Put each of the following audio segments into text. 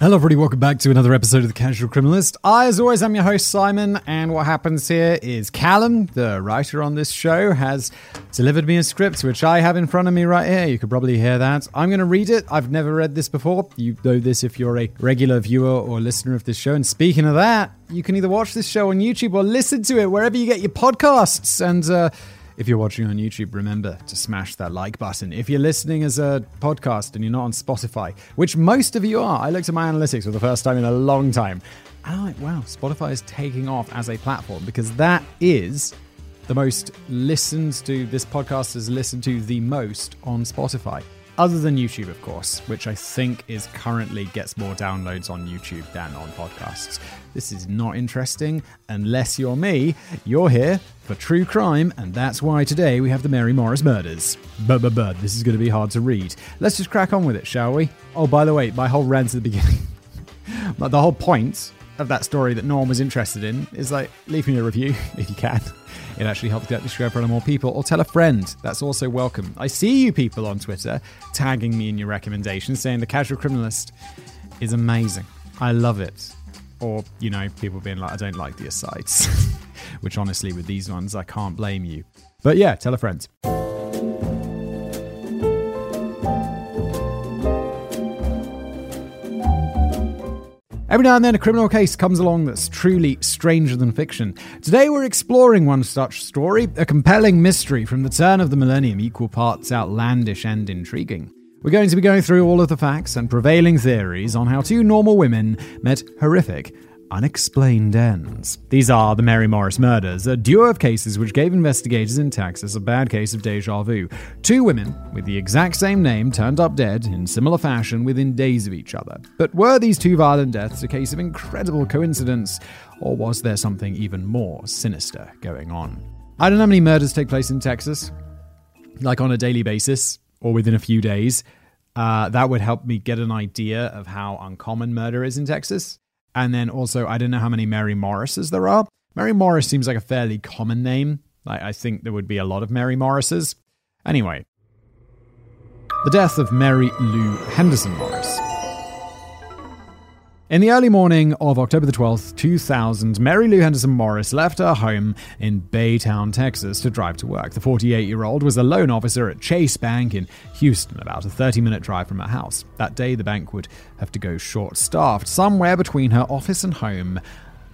Hello, everybody. Welcome back to another episode of The Casual Criminalist. I, as always, am your host, Simon. And what happens here is Callum, the writer on this show, has delivered me a script, which I have in front of me right here. You could probably hear that. I'm going to read it. I've never read this before. You know this if you're a regular viewer or listener of this show. And speaking of that, you can either watch this show on YouTube or listen to it wherever you get your podcasts. And, uh, if you're watching on YouTube, remember to smash that like button. If you're listening as a podcast and you're not on Spotify, which most of you are, I looked at my analytics for the first time in a long time. And I'm like, wow, Spotify is taking off as a platform because that is the most listened to, this podcast is listened to the most on Spotify other than YouTube, of course, which I think is currently gets more downloads on YouTube than on podcasts. This is not interesting unless you're me. You're here for true crime, and that's why today we have the Mary Morris murders. But, but, but, this is going to be hard to read. Let's just crack on with it, shall we? Oh, by the way, my whole rant at the beginning, but the whole point of that story that Norm was interested in is like, leave me a review if you can. It actually helps get the show in front of more people. Or tell a friend. That's also welcome. I see you people on Twitter tagging me in your recommendations, saying the casual criminalist is amazing. I love it. Or, you know, people being like, I don't like the asides. Which honestly, with these ones, I can't blame you. But yeah, tell a friend. Every now and then, a criminal case comes along that's truly stranger than fiction. Today, we're exploring one such story, a compelling mystery from the turn of the millennium, equal parts outlandish and intriguing. We're going to be going through all of the facts and prevailing theories on how two normal women met horrific unexplained ends. These are the Mary Morris murders, a duo of cases which gave investigators in Texas a bad case of deja vu. Two women with the exact same name turned up dead in similar fashion within days of each other. But were these two violent deaths a case of incredible coincidence, or was there something even more sinister going on? I don't know how many murders take place in Texas, like on a daily basis or within a few days. Uh, that would help me get an idea of how uncommon murder is in Texas. And then also, I don't know how many Mary Morrises there are. Mary Morris seems like a fairly common name. I, I think there would be a lot of Mary Morrises. Anyway, the death of Mary Lou Henderson Morris. In the early morning of October the 12th, 2000, Mary Lou Henderson Morris left her home in Baytown, Texas to drive to work. The 48 year old was a loan officer at Chase Bank in Houston, about a 30 minute drive from her house. That day, the bank would have to go short staffed. Somewhere between her office and home,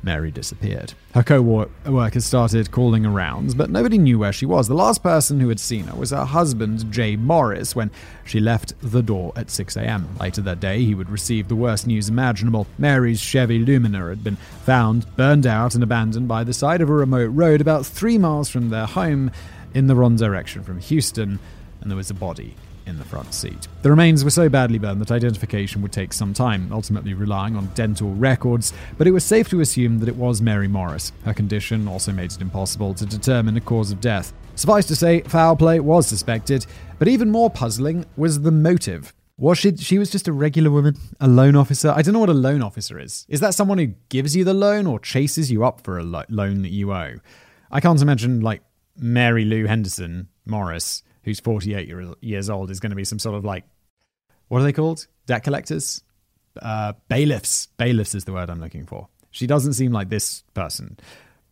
Mary disappeared. Her co workers started calling around, but nobody knew where she was. The last person who had seen her was her husband, Jay Morris, when she left the door at 6 a.m. Later that day, he would receive the worst news imaginable. Mary's Chevy Lumina had been found, burned out, and abandoned by the side of a remote road about three miles from their home in the wrong direction from Houston, and there was a body in the front seat. The remains were so badly burned that identification would take some time, ultimately relying on dental records, but it was safe to assume that it was Mary Morris. Her condition also made it impossible to determine the cause of death. Suffice to say, foul play was suspected, but even more puzzling was the motive. Was she she was just a regular woman, a loan officer? I don't know what a loan officer is. Is that someone who gives you the loan or chases you up for a lo- loan that you owe? I can't imagine like Mary Lou Henderson Morris who's 48 year, years old is going to be some sort of like, what are they called? Debt collectors? Uh, bailiffs. Bailiffs is the word I'm looking for. She doesn't seem like this person.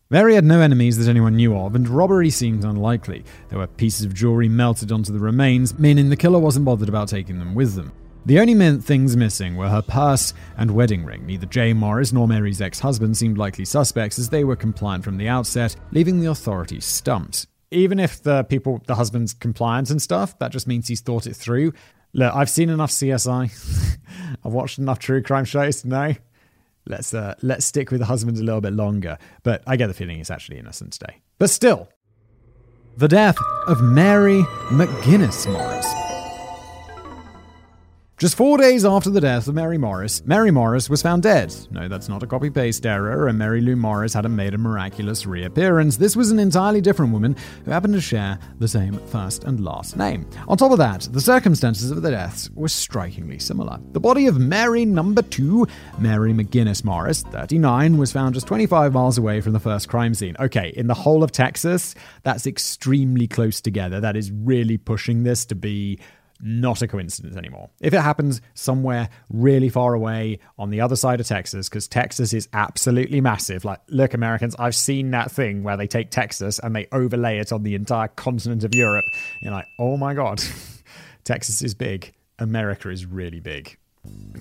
Mary had no enemies that anyone knew of, and robbery seemed unlikely. There were pieces of jewelry melted onto the remains, meaning the killer wasn't bothered about taking them with them. The only things missing were her purse and wedding ring. Neither Jay Morris nor Mary's ex husband seemed likely suspects as they were compliant from the outset, leaving the authorities stumped even if the people, the husband's compliant and stuff, that just means he's thought it through. Look, I've seen enough CSI. I've watched enough true crime shows to know. Let's uh, let's stick with the husband a little bit longer. But I get the feeling he's actually innocent today. But still, the death of Mary McGinnis Morris. Just four days after the death of Mary Morris, Mary Morris was found dead. No, that's not a copy paste error, and Mary Lou Morris hadn't made a miraculous reappearance. This was an entirely different woman who happened to share the same first and last name. On top of that, the circumstances of the deaths were strikingly similar. The body of Mary number two, Mary McGinnis Morris, 39, was found just 25 miles away from the first crime scene. Okay, in the whole of Texas, that's extremely close together. That is really pushing this to be not a coincidence anymore. If it happens somewhere really far away on the other side of Texas, because Texas is absolutely massive. Like, look, Americans, I've seen that thing where they take Texas and they overlay it on the entire continent of Europe. You're like, oh my God, Texas is big. America is really big.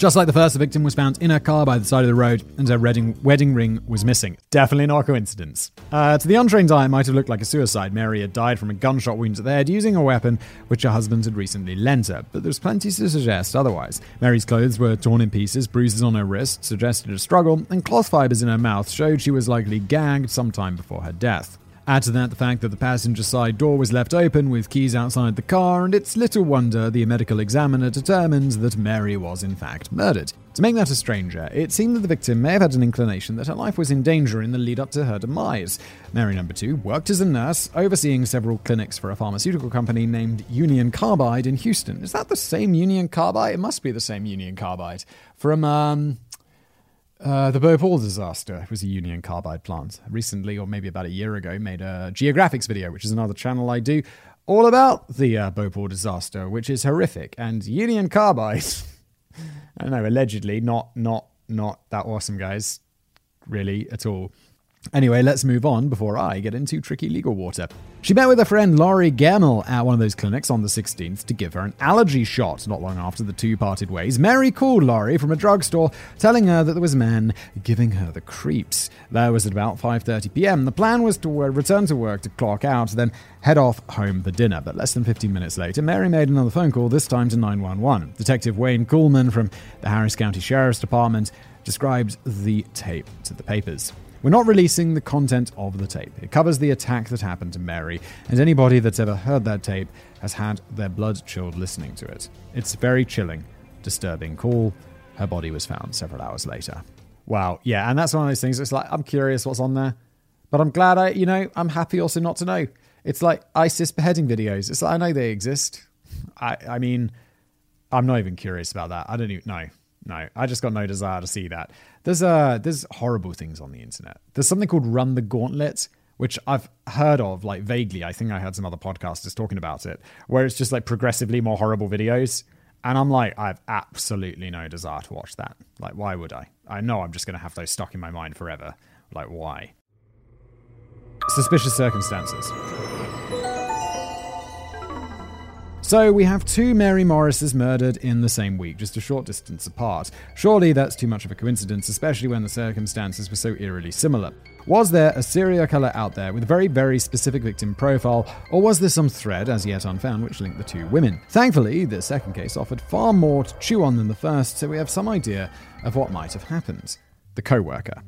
Just like the first, the victim was found in her car by the side of the road, and her wedding, wedding ring was missing. Definitely not a coincidence. Uh, to the untrained eye, it might have looked like a suicide. Mary had died from a gunshot wound to the head using a weapon which her husband had recently lent her, but there's plenty to suggest otherwise. Mary's clothes were torn in pieces, bruises on her wrists suggested a struggle, and cloth fibers in her mouth showed she was likely gagged sometime before her death. Add to that the fact that the passenger side door was left open with keys outside the car, and it's little wonder the medical examiner determined that Mary was in fact murdered. To make that a stranger, it seemed that the victim may have had an inclination that her life was in danger in the lead up to her demise. Mary number two worked as a nurse, overseeing several clinics for a pharmaceutical company named Union Carbide in Houston. Is that the same Union Carbide? It must be the same Union Carbide. From, um, uh, the Bhopal disaster was a Union Carbide plant. Recently, or maybe about a year ago, made a geographics video, which is another channel I do, all about the uh, Bhopal disaster, which is horrific. And Union Carbide, I don't know, allegedly not not not that awesome, guys, really at all. Anyway, let's move on before I get into tricky legal water. She met with her friend Laurie Gemmell at one of those clinics on the 16th to give her an allergy shot. Not long after the two parted ways, Mary called Laurie from a drugstore, telling her that there was a man giving her the creeps. That was at about 5:30 p.m. The plan was to return to work to clock out, then head off home for dinner. But less than 15 minutes later, Mary made another phone call, this time to 911. Detective Wayne Coolman from the Harris County Sheriff's Department described the tape to the papers. We're not releasing the content of the tape. It covers the attack that happened to Mary, and anybody that's ever heard that tape has had their blood chilled listening to it. It's very chilling, disturbing call. Her body was found several hours later. Wow, yeah, and that's one of those things. It's like I'm curious what's on there, but I'm glad I, you know, I'm happy also not to know. It's like ISIS beheading videos. It's like I know they exist. I, I mean, I'm not even curious about that. I don't even know. No, I just got no desire to see that. There's uh there's horrible things on the internet. There's something called Run the Gauntlet, which I've heard of like vaguely. I think I heard some other podcasters talking about it, where it's just like progressively more horrible videos. And I'm like, I have absolutely no desire to watch that. Like, why would I? I know I'm just to have those stuck in my mind forever. Like, why? Suspicious circumstances. So we have two Mary Morrises murdered in the same week, just a short distance apart. Surely that's too much of a coincidence, especially when the circumstances were so eerily similar. Was there a serial killer out there with a very, very specific victim profile, or was there some thread, as yet unfound, which linked the two women? Thankfully, the second case offered far more to chew on than the first, so we have some idea of what might have happened. The co worker.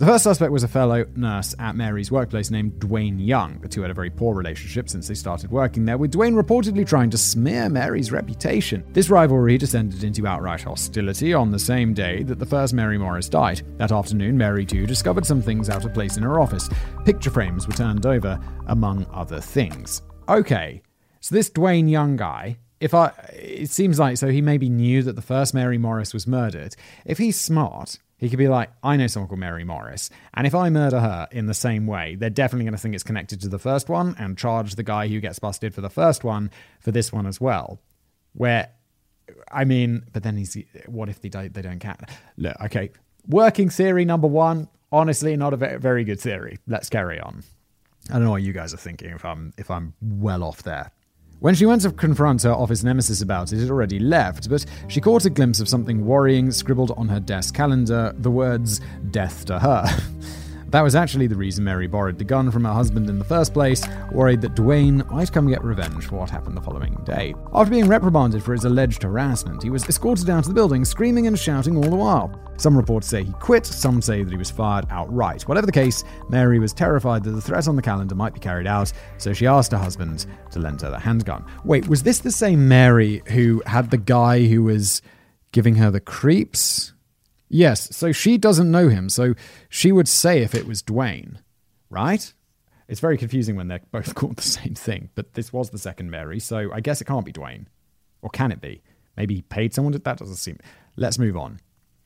The first suspect was a fellow nurse at Mary's workplace named Dwayne Young. The two had a very poor relationship since they started working there, with Dwayne reportedly trying to smear Mary's reputation. This rivalry descended into outright hostility on the same day that the first Mary Morris died. That afternoon, Mary too discovered some things out of place in her office. Picture frames were turned over, among other things. Okay, so this Dwayne Young guy if I, it seems like so he maybe knew that the first Mary Morris was murdered. If he's smart, he could be like, I know someone called Mary Morris, and if I murder her in the same way, they're definitely going to think it's connected to the first one and charge the guy who gets busted for the first one for this one as well. Where, I mean, but then he's, what if they don't, they don't count? Look, okay, working theory number one, honestly, not a very good theory. Let's carry on. I don't know what you guys are thinking if I'm if I'm well off there. When she went to confront her office nemesis about it, it already left, but she caught a glimpse of something worrying scribbled on her desk calendar the words, Death to her. That was actually the reason Mary borrowed the gun from her husband in the first place, worried that Dwayne might come get revenge for what happened the following day. After being reprimanded for his alleged harassment, he was escorted down to the building, screaming and shouting all the while. Some reports say he quit, some say that he was fired outright. Whatever the case, Mary was terrified that the threat on the calendar might be carried out, so she asked her husband to lend her the handgun. Wait, was this the same Mary who had the guy who was giving her the creeps? Yes, so she doesn't know him, so she would say if it was Dwayne, right? It's very confusing when they're both called the same thing, but this was the second Mary, so I guess it can't be Dwayne. Or can it be? Maybe he paid someone to that doesn't seem. Let's move on.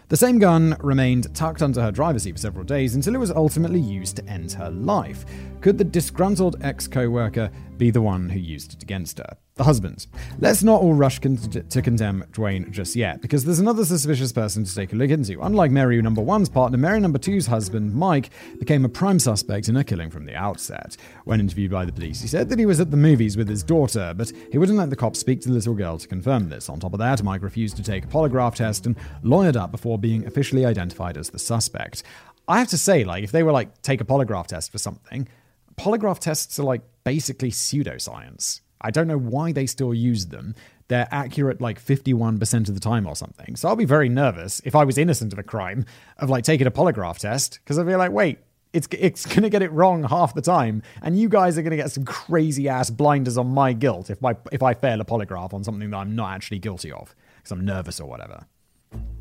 The same gun remained tucked under her driver's seat for several days until it was ultimately used to end her life. Could the disgruntled ex co worker be the one who used it against her? The husband. Let's not all rush con- to condemn Dwayne just yet, because there's another suspicious person to take a look into. Unlike Mary number one's partner, Mary number two's husband, Mike, became a prime suspect in her killing from the outset. When interviewed by the police, he said that he was at the movies with his daughter, but he wouldn't let the cops speak to the little girl to confirm this. On top of that, Mike refused to take a polygraph test and lawyered up before being officially identified as the suspect. I have to say, like, if they were like, take a polygraph test for something, polygraph tests are like basically pseudoscience. I don't know why they still use them. They're accurate like 51% of the time or something. So I'll be very nervous if I was innocent of a crime of like taking a polygraph test because I'd be like, wait, it's, it's going to get it wrong half the time. And you guys are going to get some crazy ass blinders on my guilt if, my, if I fail a polygraph on something that I'm not actually guilty of because I'm nervous or whatever.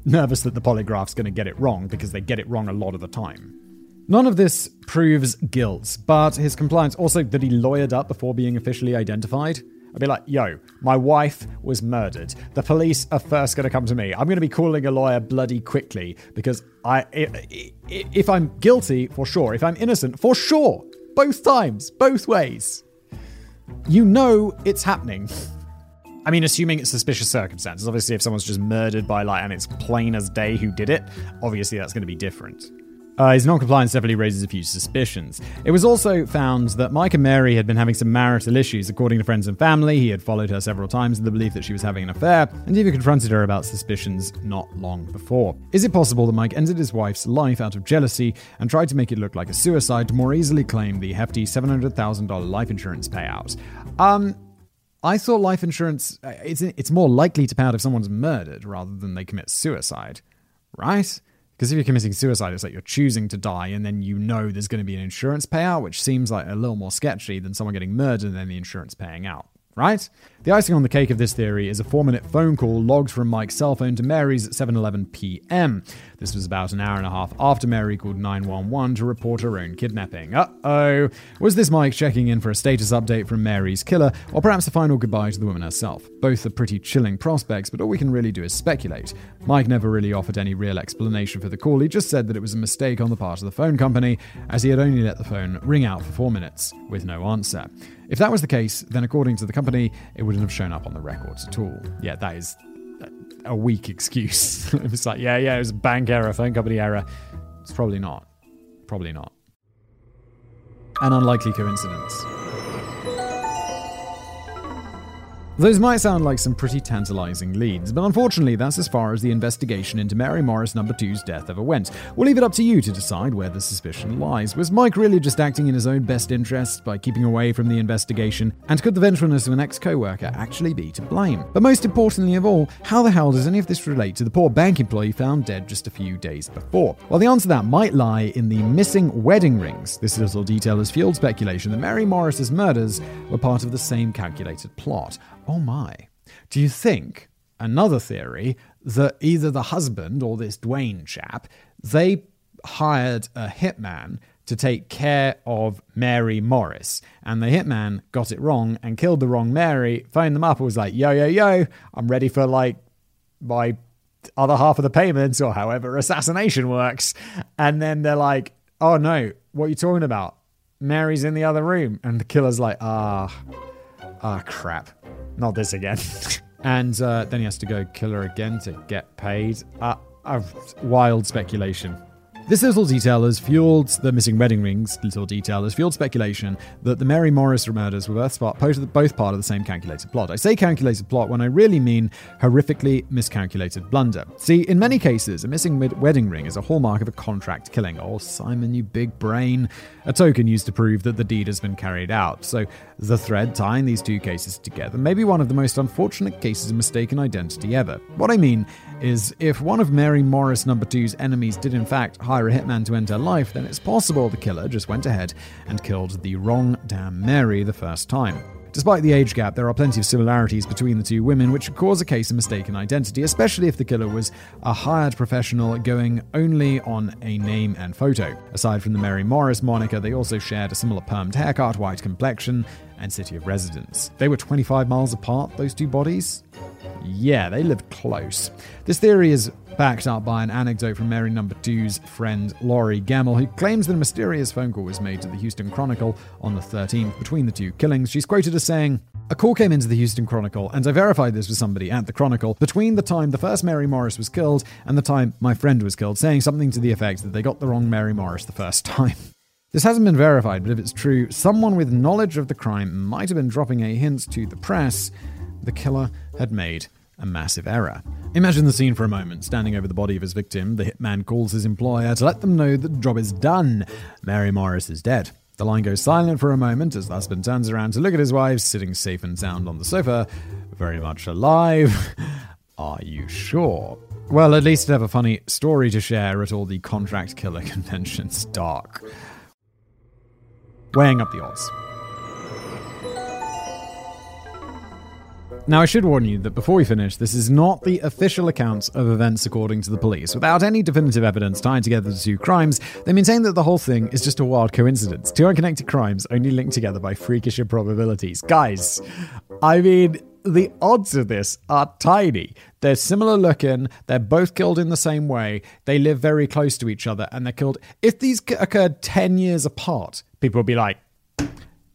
Nervous that the polygraph's going to get it wrong because they get it wrong a lot of the time. None of this proves guilt, but his compliance also that he lawyered up before being officially identified. I'd be like, yo, my wife was murdered. The police are first going to come to me. I'm going to be calling a lawyer bloody quickly because I, if I'm guilty, for sure. If I'm innocent, for sure. Both times, both ways. You know it's happening. I mean, assuming it's suspicious circumstances. Obviously, if someone's just murdered by light and it's plain as day who did it, obviously that's going to be different. Uh, his non-compliance definitely raises a few suspicions. It was also found that Mike and Mary had been having some marital issues. According to friends and family, he had followed her several times in the belief that she was having an affair, and even confronted her about suspicions not long before. Is it possible that Mike ended his wife's life out of jealousy and tried to make it look like a suicide to more easily claim the hefty $700,000 life insurance payout? Um, I thought life insurance uh, it's it's more likely to pay out if someone's murdered rather than they commit suicide, right? Because if you're committing suicide, it's like you're choosing to die, and then you know there's going to be an insurance payout, which seems like a little more sketchy than someone getting murdered and then the insurance paying out right? The icing on the cake of this theory is a four minute phone call logged from Mike's cell phone to Mary's at 7:11 p.m. This was about an hour and a half after Mary called 911 to report her own kidnapping. Uh-oh. Was this Mike checking in for a status update from Mary's killer, or perhaps a final goodbye to the woman herself? Both are pretty chilling prospects, but all we can really do is speculate. Mike never really offered any real explanation for the call. He just said that it was a mistake on the part of the phone company, as he had only let the phone ring out for four minutes with no answer. If that was the case, then according to the company, it wouldn't have shown up on the records at all. Yeah, that is a weak excuse. it's like, yeah, yeah, it was a bank error, phone company error. It's probably not. Probably not. An unlikely coincidence. Those might sound like some pretty tantalizing leads, but unfortunately, that's as far as the investigation into Mary Morris number two's death ever went. We'll leave it up to you to decide where the suspicion lies. Was Mike really just acting in his own best interest by keeping away from the investigation? And could the vengefulness of an ex co worker actually be to blame? But most importantly of all, how the hell does any of this relate to the poor bank employee found dead just a few days before? Well, the answer to that might lie in the missing wedding rings. This little detail has fueled speculation that Mary Morris's murders were part of the same calculated plot. Oh my. Do you think, another theory, that either the husband or this Dwayne chap, they hired a hitman to take care of Mary Morris. And the hitman got it wrong and killed the wrong Mary, phoned them up and was like, yo, yo, yo, I'm ready for like my other half of the payments or however assassination works. And then they're like, oh no, what are you talking about? Mary's in the other room. And the killer's like, ah, ah, crap. Not this again. and uh, then he has to go kill her again to get paid. Uh, uh, wild speculation. This little detail has fueled the missing wedding rings. Little detail has fueled speculation that the Mary Morris murders were both part, of the same calculated plot. I say calculated plot when I really mean horrifically miscalculated blunder. See, in many cases, a missing wedding ring is a hallmark of a contract killing. Oh, Simon, you big brain. A token used to prove that the deed has been carried out. So, the thread tying these two cases together may be one of the most unfortunate cases of mistaken identity ever. What I mean is, if one of Mary Morris number two's enemies did in fact hire a hitman to end her life, then it's possible the killer just went ahead and killed the wrong damn Mary the first time. Despite the age gap, there are plenty of similarities between the two women, which could cause a case of mistaken identity, especially if the killer was a hired professional going only on a name and photo. Aside from the Mary Morris moniker, they also shared a similar permed haircut, white complexion, and city of residence. They were 25 miles apart, those two bodies? Yeah, they lived close. This theory is backed up by an anecdote from Mary Number Two's friend Laurie Gemmell, who claims that a mysterious phone call was made to the Houston Chronicle on the 13th between the two killings. She's quoted as saying, a call came into the Houston Chronicle, and I verified this with somebody at the Chronicle between the time the first Mary Morris was killed and the time my friend was killed, saying something to the effect that they got the wrong Mary Morris the first time. This hasn't been verified, but if it's true, someone with knowledge of the crime might have been dropping a hint to the press the killer had made a massive error. Imagine the scene for a moment. Standing over the body of his victim, the hitman calls his employer to let them know that the job is done. Mary Morris is dead. The line goes silent for a moment as the husband turns around to look at his wife sitting safe and sound on the sofa, very much alive. Are you sure? Well, at least have a funny story to share at all the contract killer conventions. Dark weighing up the odds. Now, I should warn you that before we finish, this is not the official accounts of events according to the police. Without any definitive evidence tying together the two crimes, they maintain that the whole thing is just a wild coincidence. Two unconnected crimes only linked together by freakish improbabilities. Guys, I mean, the odds of this are tiny. They're similar looking. They're both killed in the same way. They live very close to each other and they're killed. If these occurred 10 years apart, people would be like,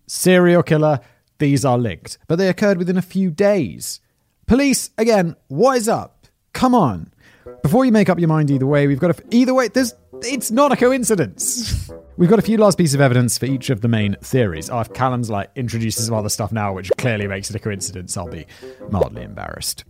serial killer, these are linked. But they occurred within a few days. Police, again, what is up? Come on. Before you make up your mind either way, we've got to. Either way, there's. It's not a coincidence. We've got a few last pieces of evidence for each of the main theories. Oh, if Callum's like introduces some other stuff now, which clearly makes it a coincidence, I'll be mildly embarrassed.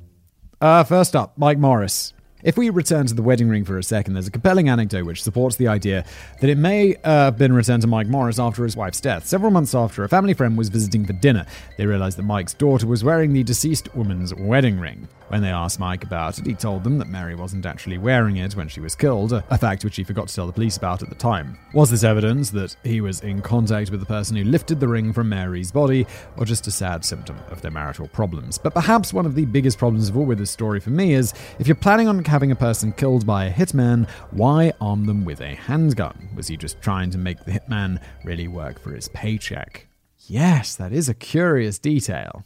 Uh, first up, Mike Morris. If we return to the wedding ring for a second, there's a compelling anecdote which supports the idea that it may uh, have been returned to Mike Morris after his wife's death. Several months after, a family friend was visiting for dinner. They realized that Mike's daughter was wearing the deceased woman's wedding ring. When they asked Mike about it, he told them that Mary wasn't actually wearing it when she was killed, a fact which he forgot to tell the police about at the time. Was this evidence that he was in contact with the person who lifted the ring from Mary's body, or just a sad symptom of their marital problems? But perhaps one of the biggest problems of all with this story for me is if you're planning on having a person killed by a hitman, why arm them with a handgun? Was he just trying to make the hitman really work for his paycheck? Yes, that is a curious detail.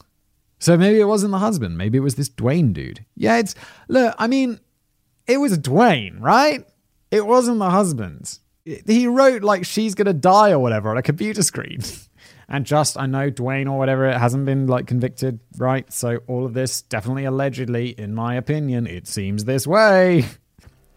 So maybe it wasn't the husband. Maybe it was this Dwayne dude. Yeah, it's. Look, I mean, it was Dwayne, right? It wasn't the husband. He wrote, like, she's gonna die or whatever on a computer screen. and just, I know Dwayne or whatever, it hasn't been, like, convicted, right? So all of this, definitely allegedly, in my opinion, it seems this way.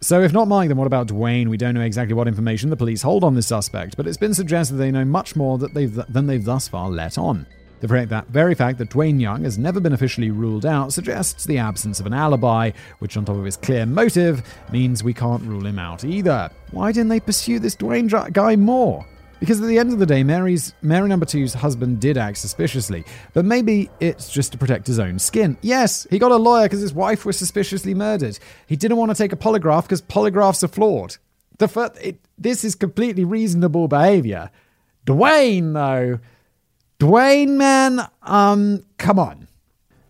So, if not Mike, then what about Dwayne? We don't know exactly what information the police hold on this suspect, but it's been suggested they know much more that they've, than they've thus far let on. The very fact that Dwayne Young has never been officially ruled out suggests the absence of an alibi, which, on top of his clear motive, means we can't rule him out either. Why didn't they pursue this Dwayne guy more? Because at the end of the day, Mary's Mary number two's husband did act suspiciously, but maybe it's just to protect his own skin. Yes, he got a lawyer because his wife was suspiciously murdered. He didn't want to take a polygraph because polygraphs are flawed. The it, this is completely reasonable behavior. Dwayne, though, Dwayne, man, um, come on.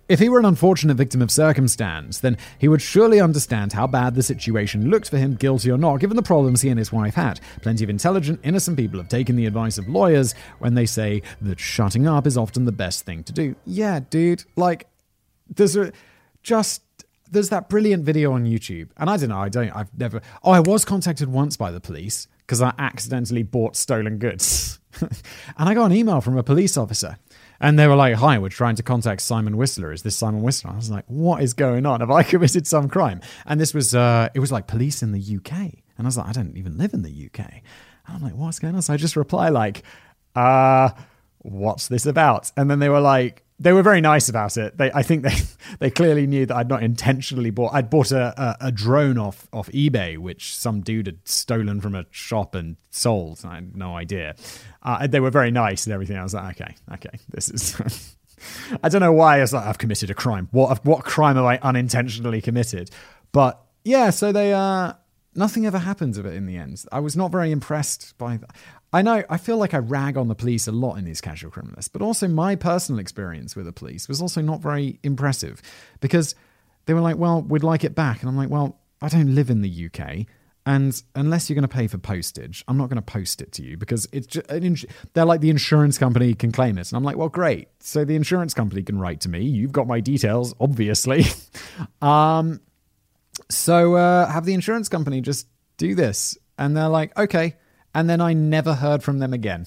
If he were an unfortunate victim of circumstance, then he would surely understand how bad the situation looked for him, guilty or not, given the problems he and his wife had. Plenty of intelligent, innocent people have taken the advice of lawyers when they say that shutting up is often the best thing to do. Yeah, dude, like, there's a just there's that brilliant video on YouTube, and I don't know, I don't, I've never. Oh, I was contacted once by the police because I accidentally bought stolen goods. and I got an email from a police officer. And they were like, Hi, we're trying to contact Simon Whistler. Is this Simon Whistler? I was like, What is going on? Have I committed some crime? And this was, uh, it was like police in the UK. And I was like, I don't even live in the UK. And I'm like, What's going on? So I just reply, like, uh, What's this about? And then they were like, they were very nice about it. They, I think they, they clearly knew that I'd not intentionally bought. I'd bought a, a, a, drone off off eBay, which some dude had stolen from a shop and sold. I had no idea. Uh, they were very nice and everything. I was like, okay, okay, this is. I don't know why. I was like, I've committed a crime. What what crime have I unintentionally committed? But yeah, so they uh, nothing ever happens of it in the end. I was not very impressed by that. I know, I feel like I rag on the police a lot in these casual criminalists, but also my personal experience with the police was also not very impressive because they were like, well, we'd like it back. And I'm like, well, I don't live in the UK. And unless you're going to pay for postage, I'm not going to post it to you because it's just, they're like the insurance company can claim it. And I'm like, well, great. So the insurance company can write to me. You've got my details, obviously. um, So uh, have the insurance company just do this. And they're like, okay. And then I never heard from them again.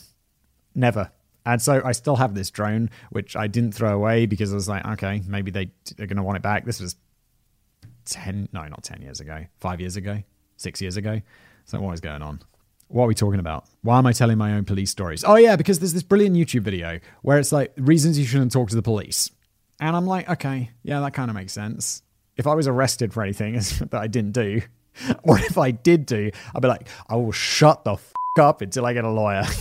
Never. And so I still have this drone, which I didn't throw away because I was like, okay, maybe they, they're going to want it back. This was 10, no, not 10 years ago, five years ago, six years ago. So what is going on? What are we talking about? Why am I telling my own police stories? Oh, yeah, because there's this brilliant YouTube video where it's like reasons you shouldn't talk to the police. And I'm like, okay, yeah, that kind of makes sense. If I was arrested for anything that I didn't do, or if I did do, I'd be like, I will shut the f up until I get a lawyer.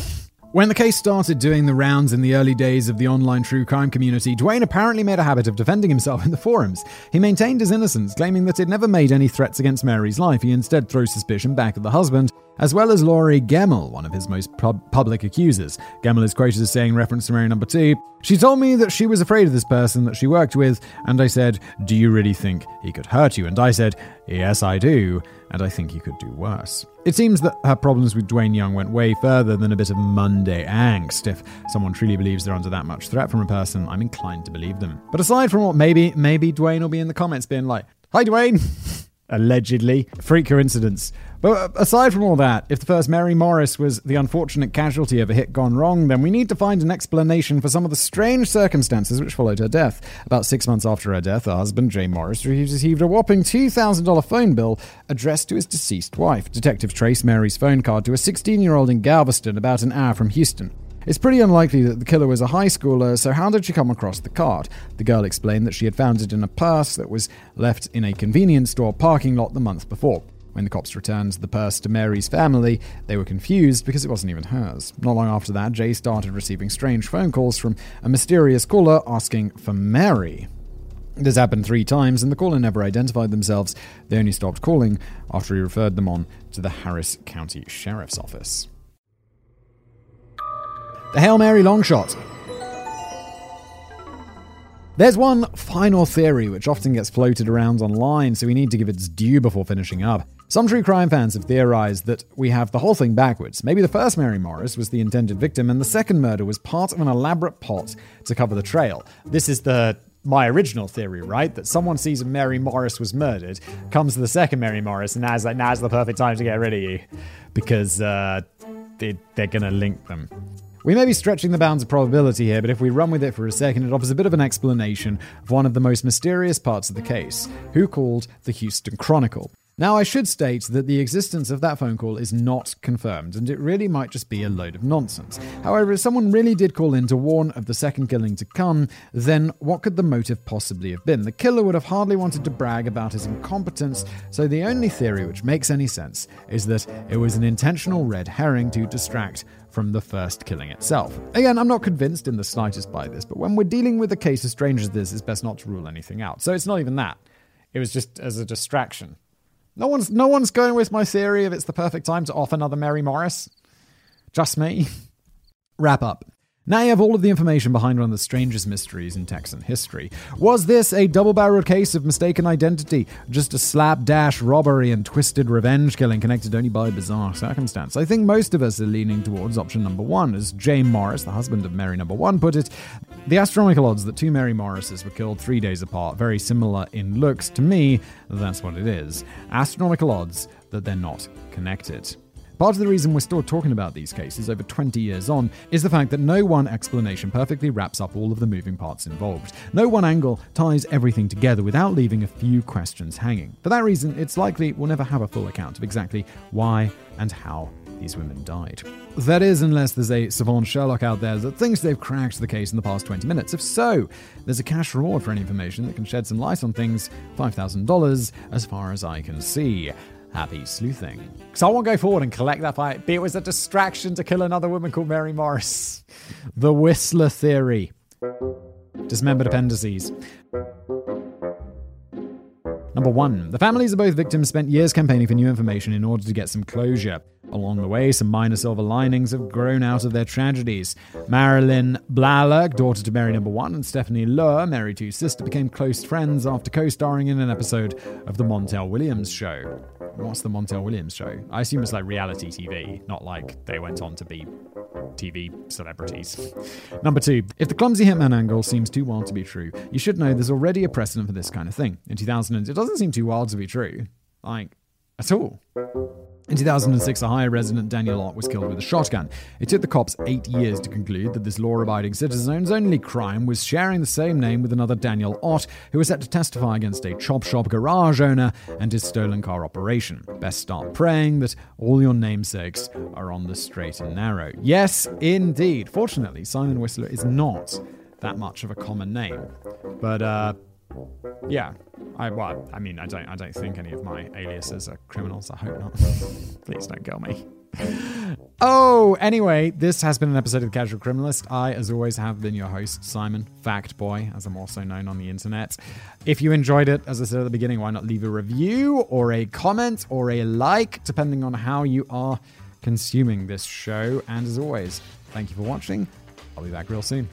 When the case started doing the rounds in the early days of the online true crime community, Dwayne apparently made a habit of defending himself in the forums. He maintained his innocence, claiming that he'd never made any threats against Mary's life. He instead threw suspicion back at the husband as well as Laurie Gemmell, one of his most pub- public accusers. Gemmell is quoted as saying, reference to Mary number two, she told me that she was afraid of this person that she worked with, and I said, Do you really think he could hurt you? And I said, Yes, I do, and I think he could do worse. It seems that her problems with Dwayne Young went way further than a bit of Monday angst. If someone truly believes they're under that much threat from a person, I'm inclined to believe them. But aside from what maybe, maybe Dwayne will be in the comments being like, Hi, Dwayne! Allegedly. Freak coincidence. But aside from all that, if the first Mary Morris was the unfortunate casualty of a hit gone wrong, then we need to find an explanation for some of the strange circumstances which followed her death. About six months after her death, her husband, Jay Morris, received a whopping $2,000 phone bill addressed to his deceased wife. Detectives traced Mary's phone card to a 16 year old in Galveston, about an hour from Houston. It's pretty unlikely that the killer was a high schooler, so how did she come across the card? The girl explained that she had found it in a purse that was left in a convenience store parking lot the month before. When the cops returned the purse to Mary's family, they were confused because it wasn't even hers. Not long after that, Jay started receiving strange phone calls from a mysterious caller asking for Mary. This happened three times, and the caller never identified themselves. They only stopped calling after he referred them on to the Harris County Sheriff's Office. The Hail Mary long shot. There's one final theory which often gets floated around online, so we need to give its due before finishing up. Some true crime fans have theorized that we have the whole thing backwards. Maybe the first Mary Morris was the intended victim, and the second murder was part of an elaborate plot to cover the trail. This is the my original theory, right? That someone sees Mary Morris was murdered, comes to the second Mary Morris, and now's like now's the perfect time to get rid of you because uh, they, they're gonna link them. We may be stretching the bounds of probability here, but if we run with it for a second, it offers a bit of an explanation of one of the most mysterious parts of the case who called the Houston Chronicle. Now, I should state that the existence of that phone call is not confirmed, and it really might just be a load of nonsense. However, if someone really did call in to warn of the second killing to come, then what could the motive possibly have been? The killer would have hardly wanted to brag about his incompetence, so the only theory which makes any sense is that it was an intentional red herring to distract from the first killing itself. Again, I'm not convinced in the slightest by this, but when we're dealing with a case as strange as this, it's best not to rule anything out. So it's not even that. It was just as a distraction. No one's no one's going with my theory of it's the perfect time to off another Mary Morris. Just me. Wrap up. Now you have all of the information behind one of the strangest mysteries in Texan history. Was this a double barreled case of mistaken identity? Just a slapdash robbery and twisted revenge killing connected only by bizarre circumstance? I think most of us are leaning towards option number one. As Jay Morris, the husband of Mary number one, put it, the astronomical odds that two Mary Morrises were killed three days apart, very similar in looks, to me, that's what it is. Astronomical odds that they're not connected. Part of the reason we're still talking about these cases over 20 years on is the fact that no one explanation perfectly wraps up all of the moving parts involved. No one angle ties everything together without leaving a few questions hanging. For that reason, it's likely we'll never have a full account of exactly why and how these women died. That is, unless there's a savant Sherlock out there that thinks they've cracked the case in the past 20 minutes. If so, there's a cash reward for any information that can shed some light on things $5,000 as far as I can see happy sleuthing. So I won't go forward and collect that fight. But It was a distraction to kill another woman called Mary Morris. The Whistler theory. Dismembered appendices. Number one, the families of both victims spent years campaigning for new information in order to get some closure. Along the way, some minor silver linings have grown out of their tragedies. Marilyn Blalock, daughter to Mary Number One, and Stephanie Luer, Mary Two's sister, became close friends after co starring in an episode of The Montel Williams Show. What's The Montel Williams Show? I assume it's like reality TV, not like they went on to be TV celebrities. Number two, if the clumsy hitman angle seems too wild to be true, you should know there's already a precedent for this kind of thing. In 2000, it doesn't seem too wild to be true. Like, at all. In 2006, a Ohio resident Daniel Ott was killed with a shotgun. It took the cops eight years to conclude that this law abiding citizen's only crime was sharing the same name with another Daniel Ott, who was set to testify against a chop shop garage owner and his stolen car operation. Best start praying that all your namesakes are on the straight and narrow. Yes, indeed. Fortunately, Simon Whistler is not that much of a common name. But, uh, yeah, I well, I mean, I don't, I don't think any of my aliases are criminals. I hope not. Please don't kill me. Oh, anyway, this has been an episode of the Casual Criminalist. I, as always, have been your host, Simon Fact Boy, as I'm also known on the internet. If you enjoyed it, as I said at the beginning, why not leave a review or a comment or a like, depending on how you are consuming this show. And as always, thank you for watching. I'll be back real soon.